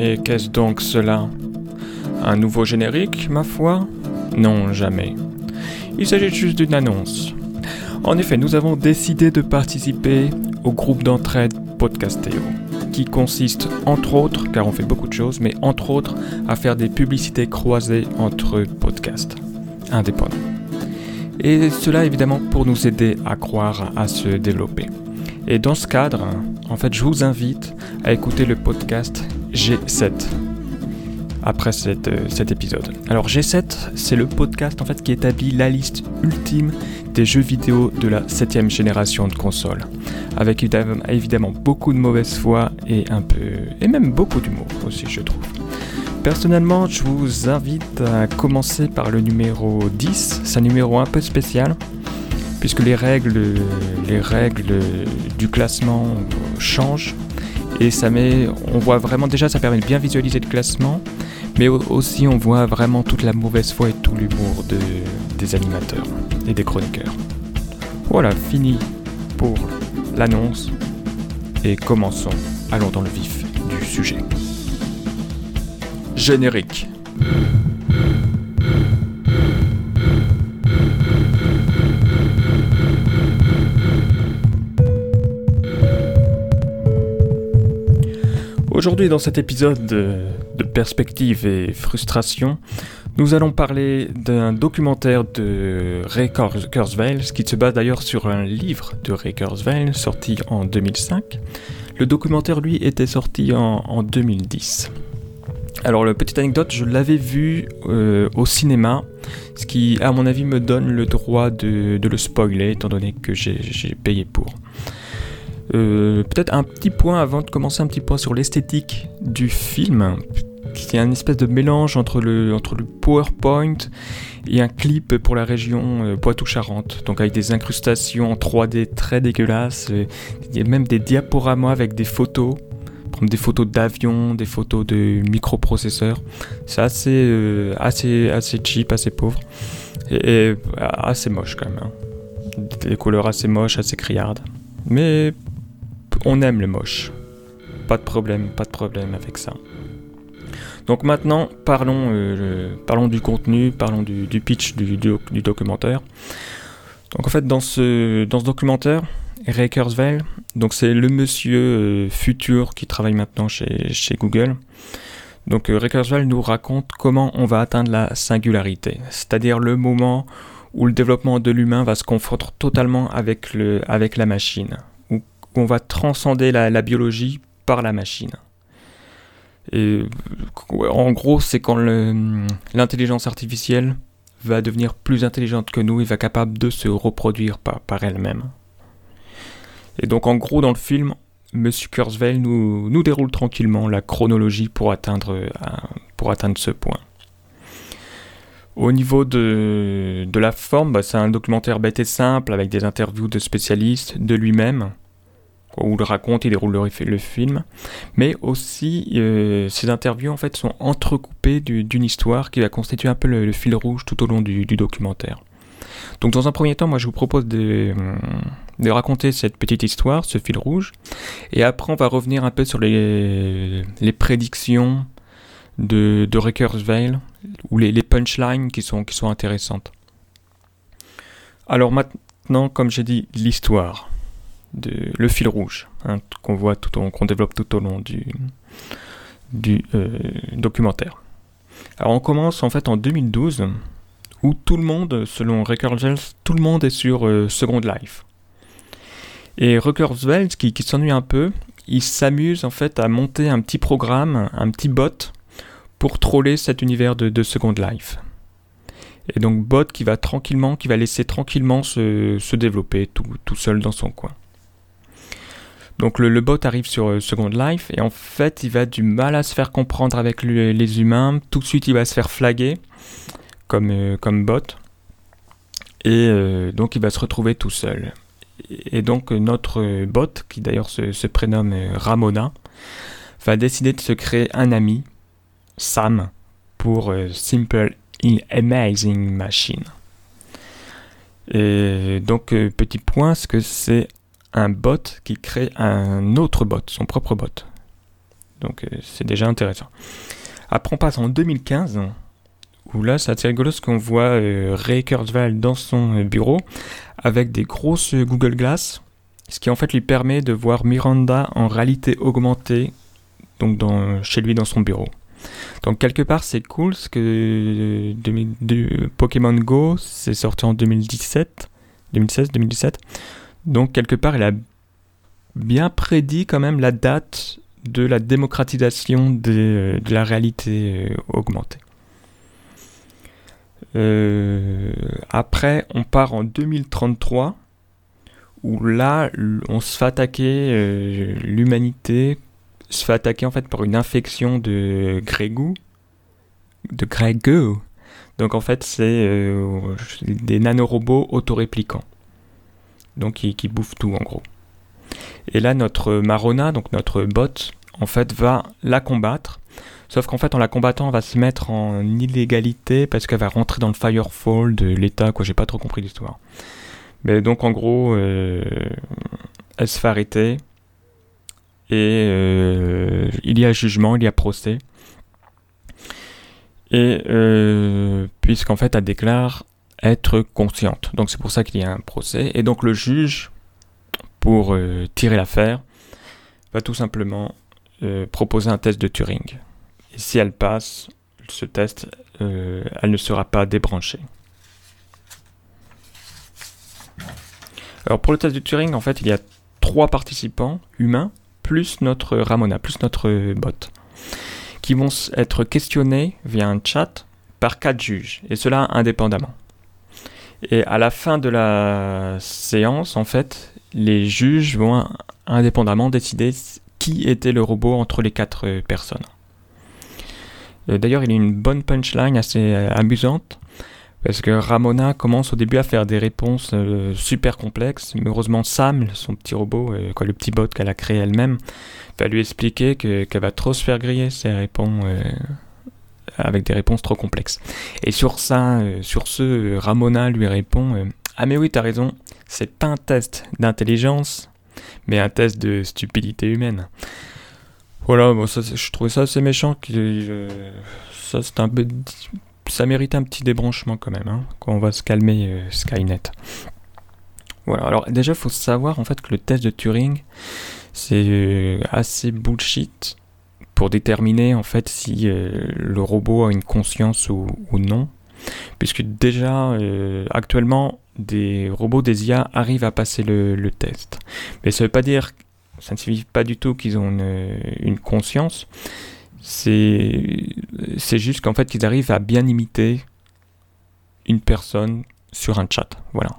Mais qu'est-ce donc cela? Un nouveau générique, ma foi? Non, jamais. Il s'agit juste d'une annonce. En effet, nous avons décidé de participer au groupe d'entraide Podcastéo, qui consiste entre autres, car on fait beaucoup de choses, mais entre autres à faire des publicités croisées entre podcasts indépendants. Et cela évidemment pour nous aider à croire à se développer. Et dans ce cadre, en fait, je vous invite à écouter le podcast G7 après euh, cet épisode. Alors G7, c'est le podcast en fait qui établit la liste ultime des jeux vidéo de la septième génération de consoles, avec évidemment beaucoup de mauvaise foi et un peu et même beaucoup d'humour aussi, je trouve. Personnellement, je vous invite à commencer par le numéro 10. C'est un numéro un peu spécial puisque les règles, les règles du classement changent et ça met, on voit vraiment déjà, ça permet de bien visualiser le classement, mais aussi on voit vraiment toute la mauvaise foi et tout l'humour de, des animateurs et des chroniqueurs. Voilà, fini pour l'annonce et commençons, allons dans le vif du sujet. Générique. Aujourd'hui, dans cet épisode de, perspective et frustration, nous allons parler d'un documentaire de Ray Kurzweil, qui se base d'ailleurs sur un livre de Ray Kurzweil sorti en 2005. Le documentaire, lui, était sorti en, 2010. Alors, la petite anecdote, je l'avais vu euh, au cinéma, ce qui, à mon avis, me donne le droit de, de le spoiler, étant donné que j'ai payé pour. Euh, peut-être un petit point avant de commencer, un petit point sur l'esthétique du film, qui est un espèce de mélange entre le, entre le PowerPoint et un clip pour la région euh, Poitou-Charentes, donc avec des incrustations en 3D très dégueulasses, il y a même des diaporamas avec des photos, des photos d'avions, des photos de microprocesseurs. C'est assez, euh, assez, assez cheap, assez pauvre, et, assez moche quand même. Hein. Des couleurs assez moches, assez criardes. Mais on aime le moche. Pas de problème, pas de problème avec ça. Donc maintenant, parlons, euh, parlons du contenu, parlons du, pitch du, documentaire. Donc en fait, dans ce, dans ce documentaire, Ray Kurzweil, donc c'est le monsieur euh, futur qui travaille maintenant chez, chez Google. Donc euh, Ray Kurzweil nous raconte comment on va atteindre la singularité, c'est-à-dire le moment où le développement de l'humain va se confronter totalement avec, le, avec la machine on va transcender la, biologie par la machine. En gros, c'est quand l'intelligence artificielle va devenir plus intelligente que nous et va capable de se reproduire par, elle-même. Et donc en gros, dans le film, Monsieur Kurzweil nous, déroule tranquillement la chronologie pour atteindre, euh, ce point. Au niveau de, de la forme, bah, c'est un documentaire bête et simple avec des interviews de spécialistes, de lui-même, où il raconte, il déroule le, film, mais aussi euh, ces interviews en fait sont entrecoupées d'une histoire qui va constituer un peu le, fil rouge tout au long du, documentaire. Donc dans un premier temps, moi je vous propose de, de, raconter cette petite histoire, ce fil rouge, et après on va revenir un peu sur les, les prédictions de, de Kurzweil, ou les, les punchlines qui sont, qui sont intéressantes. Alors maintenant, comme j'ai dit, l'histoire le fil rouge hein, qu'on voit qu'on développe tout au long du, euh, documentaire. Alors on commence en fait en 2012 où tout le monde, selon Kurzweil, tout le monde est sur euh, Second Life. Et Kurzweil, qui, qui s'ennuie un peu, il s'amuse en fait à monter un petit programme, un petit bot pour troller cet univers de, Second Life. Et donc bot qui va tranquillement, qui va laisser tranquillement se, se développer tout, tout seul dans son coin. Donc le, bot arrive sur euh, Second Life et en fait il va du mal à se faire comprendre avec les humains. Tout de suite il va se faire flaguer comme, euh, bot. Et euh, donc il va se retrouver tout seul. Et donc notre bot, qui d'ailleurs se, prénomme Ramona, va décider de se créer un ami, Sam, pour Simple Amazing Machine. Et donc, petit point, ce que c'est un bot qui crée un autre bot, son propre bot. Donc c'est déjà intéressant. Après, on passe en 2015, où là, c'est assez rigolo ce qu'on voit Ray Kurzweil dans son bureau avec des grosses Google Glass, ce qui en fait lui permet de voir Miranda en réalité augmentée, donc dans, chez lui dans son bureau. Donc quelque part c'est cool parce que Pokémon Go c'est sorti en 2017, 2016, 2017. Donc quelque part il a bien prédit quand même la date de la démocratisation de, la réalité euh, augmentée. Euh, après, on part en 2033, où là, on se fait attaquer, euh, l'humanité se fait attaquer en fait par une infection de Grégou, de Grégou. Donc en fait, c'est euh, des nanorobots autoréplicants. Donc qui, qui bouffent tout en gros. Et là, notre Marona, donc notre bot, en fait, va la combattre. Sauf qu'en fait, en la combattant, on va se mettre en illégalité parce qu'elle va rentrer dans le firefall de l'État, quoi. J'ai pas trop compris l'histoire. Mais donc, en gros, euh, elle se fait arrêter. Et euh, il y a jugement, il y a procès. Et euh, puisqu'en fait, elle déclare être consciente. Donc, c'est pour ça qu'il y a un procès. Et donc, le juge, pour tirer l'affaire, va tout simplement proposer un test de Turing. Et si elle passe ce test, euh, elle ne sera pas débranchée. Alors pour le test de Turing, en fait, il y a trois participants humains, plus notre Ramona, plus notre bot, qui vont être questionnés via un chat par quatre juges, et cela indépendamment. Et à la fin de la séance, en fait, les juges vont indépendamment décider qui était le robot entre les quatre personnes. Euh, d'ailleurs, il a une bonne punchline assez euh, amusante. Parce que Ramona commence au début à faire des réponses euh, super complexes. Mais heureusement, Sam, son petit robot, quoi, le petit bot qu'elle a créé elle-même, va lui expliquer qu'elle va trop se faire griller si répond avec des réponses trop complexes. Et sur ça, sur ce, Ramona lui répond Ah, mais oui, t'as raison, c'est pas un test d'intelligence, mais un test de stupidité humaine. Voilà, bon, je trouvais ça assez méchant. Euh, ça, c'est un ça mérite un petit débranchement quand même, hein, quand on va se calmer euh, Skynet. Voilà, alors déjà, il faut savoir en fait que le test de Turing, c'est euh, assez bullshit pour déterminer en fait si le robot a une conscience ou, non. Puisque déjà, actuellement, des robots, des IA arrivent à passer le, test. Mais ça ne veut pas dire ça ne signifie pas du tout qu'ils ont une, conscience. C'est juste qu'en fait, qu'ils arrivent à bien imiter une personne sur un chat. Voilà.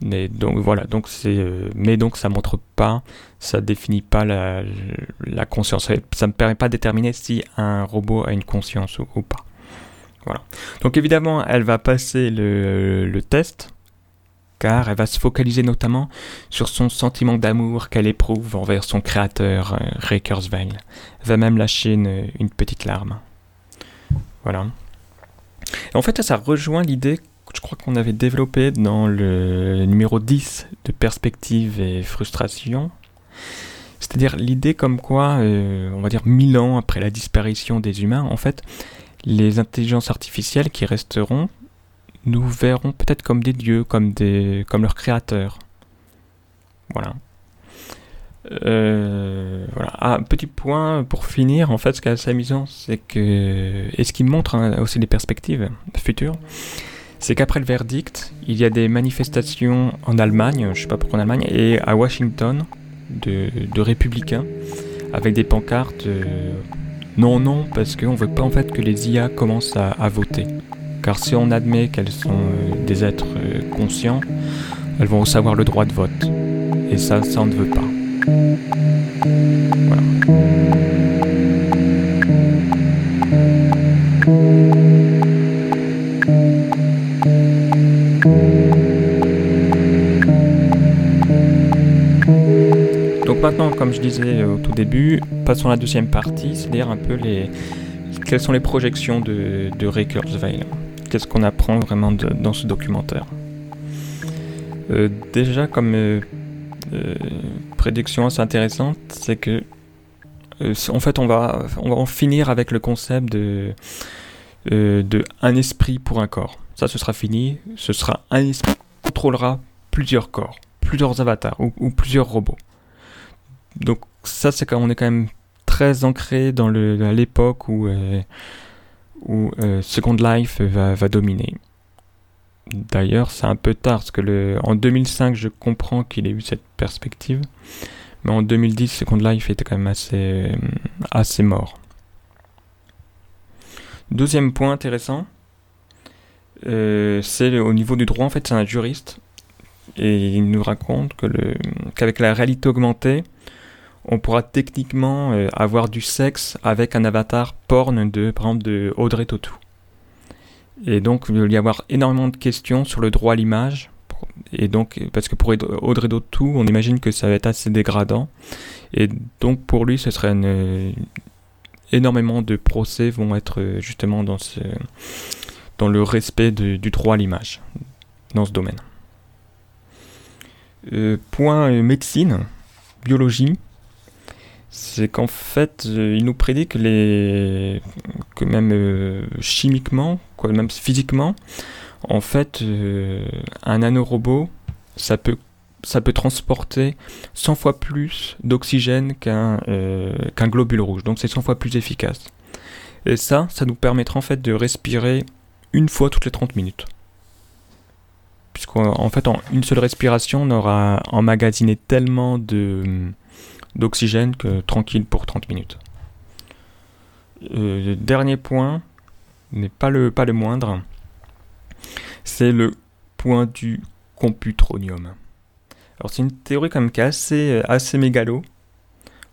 Donc voilà, donc c'est, euh, mais donc ça montre pas, ça définit pas la, conscience. Ça ne me permet pas de déterminer si un robot a une conscience ou, pas. Voilà. Donc évidemment, elle va passer le, test car elle va se focaliser notamment sur son sentiment d'amour qu'elle éprouve envers son créateur, euh, Ray Kurzweil. Elle va même lâcher une, petite larme. Voilà. en fait, ça rejoint l'idée je crois qu'on avait développée dans le numéro 10 de perspective et frustration. C'est-à-dire l'idée comme quoi, euh, on va dire mille ans après la disparition des humains, en fait, les intelligences artificielles qui resteront nous verrons peut-être comme des dieux, comme, des, comme leurs créateurs. Voilà. Euh, voilà. Ah, petit point pour finir, en fait, ce qui est assez amusant, c'est que. Et ce qui montre hein, aussi des perspectives futures, c'est qu'après le verdict, il y a des manifestations en Allemagne, je sais pas pourquoi en Allemagne, et à Washington, de, républicains, avec des pancartes euh, non, non, parce qu'on veut pas en fait que les IA commencent à, à voter. Car si on admet qu'elles sont euh, des êtres euh, conscients, elles vont aussi avoir le droit de vote. Et ça, ça on ne veut pas. Voilà. Maintenant, comme je disais au tout début, passons à la deuxième partie, c'est-à-dire un peu les quelles sont les projections de, de Ray Kurzweil qu'est-ce qu'on apprend vraiment dans ce documentaire euh, Déjà, comme euh, euh, prédiction assez intéressante, c'est que en fait, on va, on va en finir avec le concept de, de un esprit pour un corps. Ça, ce sera fini. Ce sera un esprit qui contrôlera plusieurs corps, plusieurs avatars ou, plusieurs robots. Donc ça, c'est quand on est quand même très ancré dans l'époque où, où Second Life va, dominer. D'ailleurs, c'est un peu tard, parce que en 2005, je comprends qu'il ait eu cette perspective, mais en 2010, Second Life était quand même assez, euh, mort. Deuxième point intéressant, euh, c'est au niveau du droit, en fait, c'est un juriste, et il nous raconte qu'avec la réalité augmentée, on pourra techniquement euh, avoir du sexe avec un avatar porn de, par exemple, de Audrey Tautou. Et donc, il va y avoir énormément de questions sur le droit à l'image. Et donc, parce que pour Audrey Dautou, on imagine que ça va être assez dégradant. Et donc, pour lui, ce serait une, énormément de procès vont être justement dans le respect du droit à l'image, dans ce domaine. Euh, point euh, médecine, biologie c'est qu'en fait, euh, il nous prédit que, les... que même euh, chimiquement, quoi, même physiquement, en fait, euh, un nanorobot, ça peut, ça peut transporter 100 fois plus d'oxygène qu'un globule rouge. Donc c'est 100 fois plus efficace. Et ça, ça nous permettra en fait de respirer une fois toutes les 30 minutes. Puisqu'en fait, en une seule respiration, on aura emmagasiné tellement de d'oxygène que tranquille pour 30 minutes. Euh, dernier point, mais pas le, pas le moindre, c'est le point du computronium. Alors c'est une théorie quand même qui est assez, assez mégalo,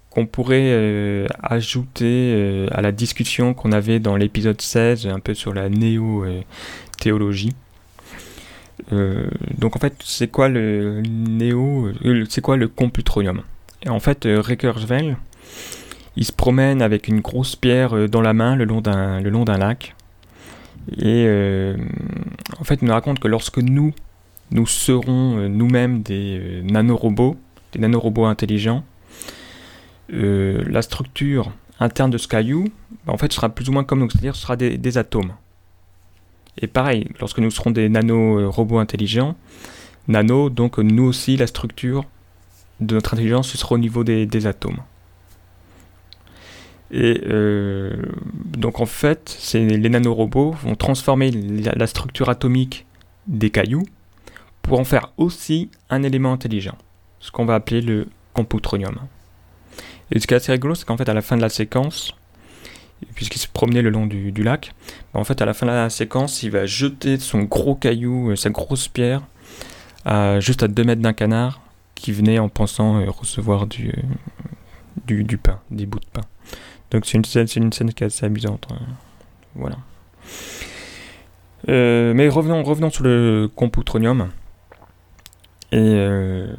qu'on pourrait euh, ajouter euh, à la discussion qu'on avait dans l'épisode 16, un peu sur la néo-théologie. donc en fait, c'est quoi le néo, c'est quoi le computronium? Et en fait, euh, Reckersville, il se promène avec une grosse pierre euh, dans la main le long d'un, lac. Et euh, en fait, il nous raconte que lorsque nous, nous serons nous-mêmes des nanorobots, des nanorobots intelligents, la structure interne de ce caillou, bah, en fait, sera plus ou moins comme nous, c'est-à-dire ce sera des, des, atomes. Et pareil, lorsque nous serons des nanorobots intelligents, nano, donc nous aussi, la structure de notre intelligence, ce sera au niveau des, atomes. Et euh, donc en fait, les nanorobots vont transformer la, structure atomique des cailloux pour en faire aussi un élément intelligent, ce qu'on va appeler le computronium. Et ce qui est assez rigolo, c'est qu'en fait, à la fin de la séquence, puisqu'il se promenait le long du, lac, en fait, à la fin de la séquence, il va jeter son gros caillou, euh, sa grosse pierre, juste à 2 mètres d'un canard, qui venaient en pensant euh, recevoir du, du, pain, des bouts de pain. Donc c'est une scène, c'est une scène qui est assez amusante. Hein. Voilà. Euh, mais revenons, revenons sur le computronium. Et euh,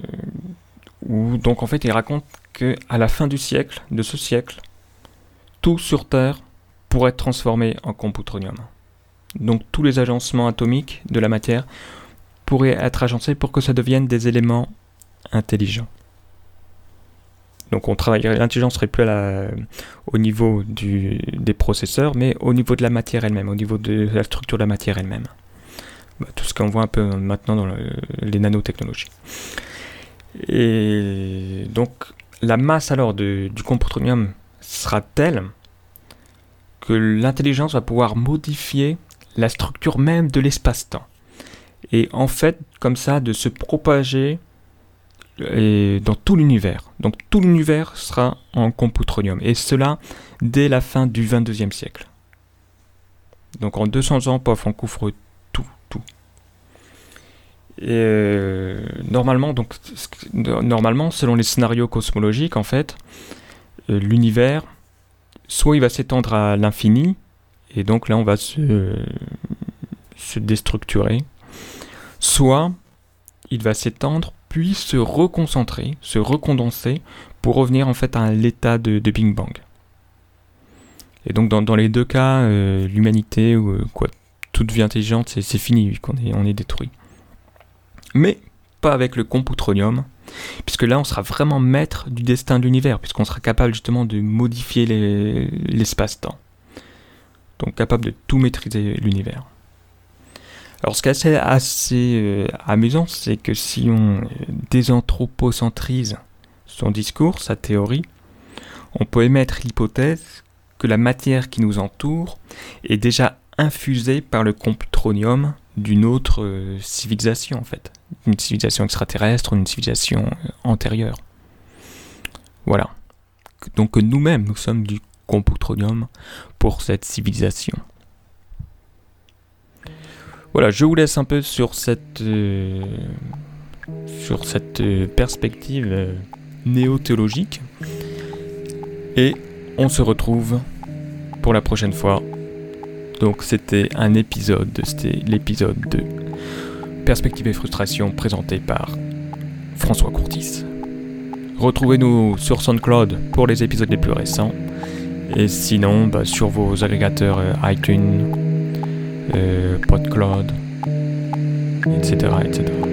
où donc en fait il raconte que à la fin du siècle, de ce siècle, tout sur Terre pourrait être transformé en computronium. Donc tous les agencements atomiques de la matière pourraient être agencés pour que ça devienne des éléments intelligent. Donc on travaillerait, l'intelligence serait plus au niveau du, des processeurs, mais au niveau de la matière elle-même, au niveau de la structure de la matière elle-même. Bah, tout ce qu'on voit un peu maintenant dans les nanotechnologies. Et donc la masse alors du computronium sera telle que l'intelligence va pouvoir modifier la structure même de l'espace-temps. Et en fait, comme ça, de se propager et dans tout l'univers. Donc tout l'univers sera en computronium. Et cela dès la fin du 22e siècle. Donc en 200 ans, pof, on couvre tout, tout. Euh, normalement, donc, normalement, selon les scénarios cosmologiques, en fait, euh, l'univers, soit il va s'étendre à l'infini, et donc là on va se, se déstructurer, soit il va s'étendre puis se reconcentrer, se recondenser pour revenir en fait à l'état de, Big Bang. Et donc dans, les deux cas, euh, l'humanité ou euh, quoi, toute vie intelligente, c'est fini qu'on est, on est détruit. Mais pas avec le computronium, puisque là on sera vraiment maître du destin de l'univers, puisqu'on sera capable justement de modifier l'espace-temps. Donc capable de tout maîtriser l'univers. Alors ce qui est assez, euh, amusant, c'est que si on désanthropocentrise son discours, sa théorie, on peut émettre l'hypothèse que la matière qui nous entoure est déjà infusée par le comptronium d'une autre euh, civilisation en fait, une civilisation extraterrestre, une civilisation euh, antérieure. Voilà. Donc nous-mêmes, nous sommes du comptronium pour cette civilisation. Voilà, je vous laisse un peu sur cette, euh, sur cette perspective néo-théologique. Et on se retrouve pour la prochaine fois donc c'était un épisode, c'était l'épisode de Perspective et frustration présenté par François Courtis. Retrouvez-nous sur SoundCloud pour les épisodes les plus récents. Et sinon, bah, sur vos agrégateurs euh, iTunes, euh, PodCloud, etc., etc.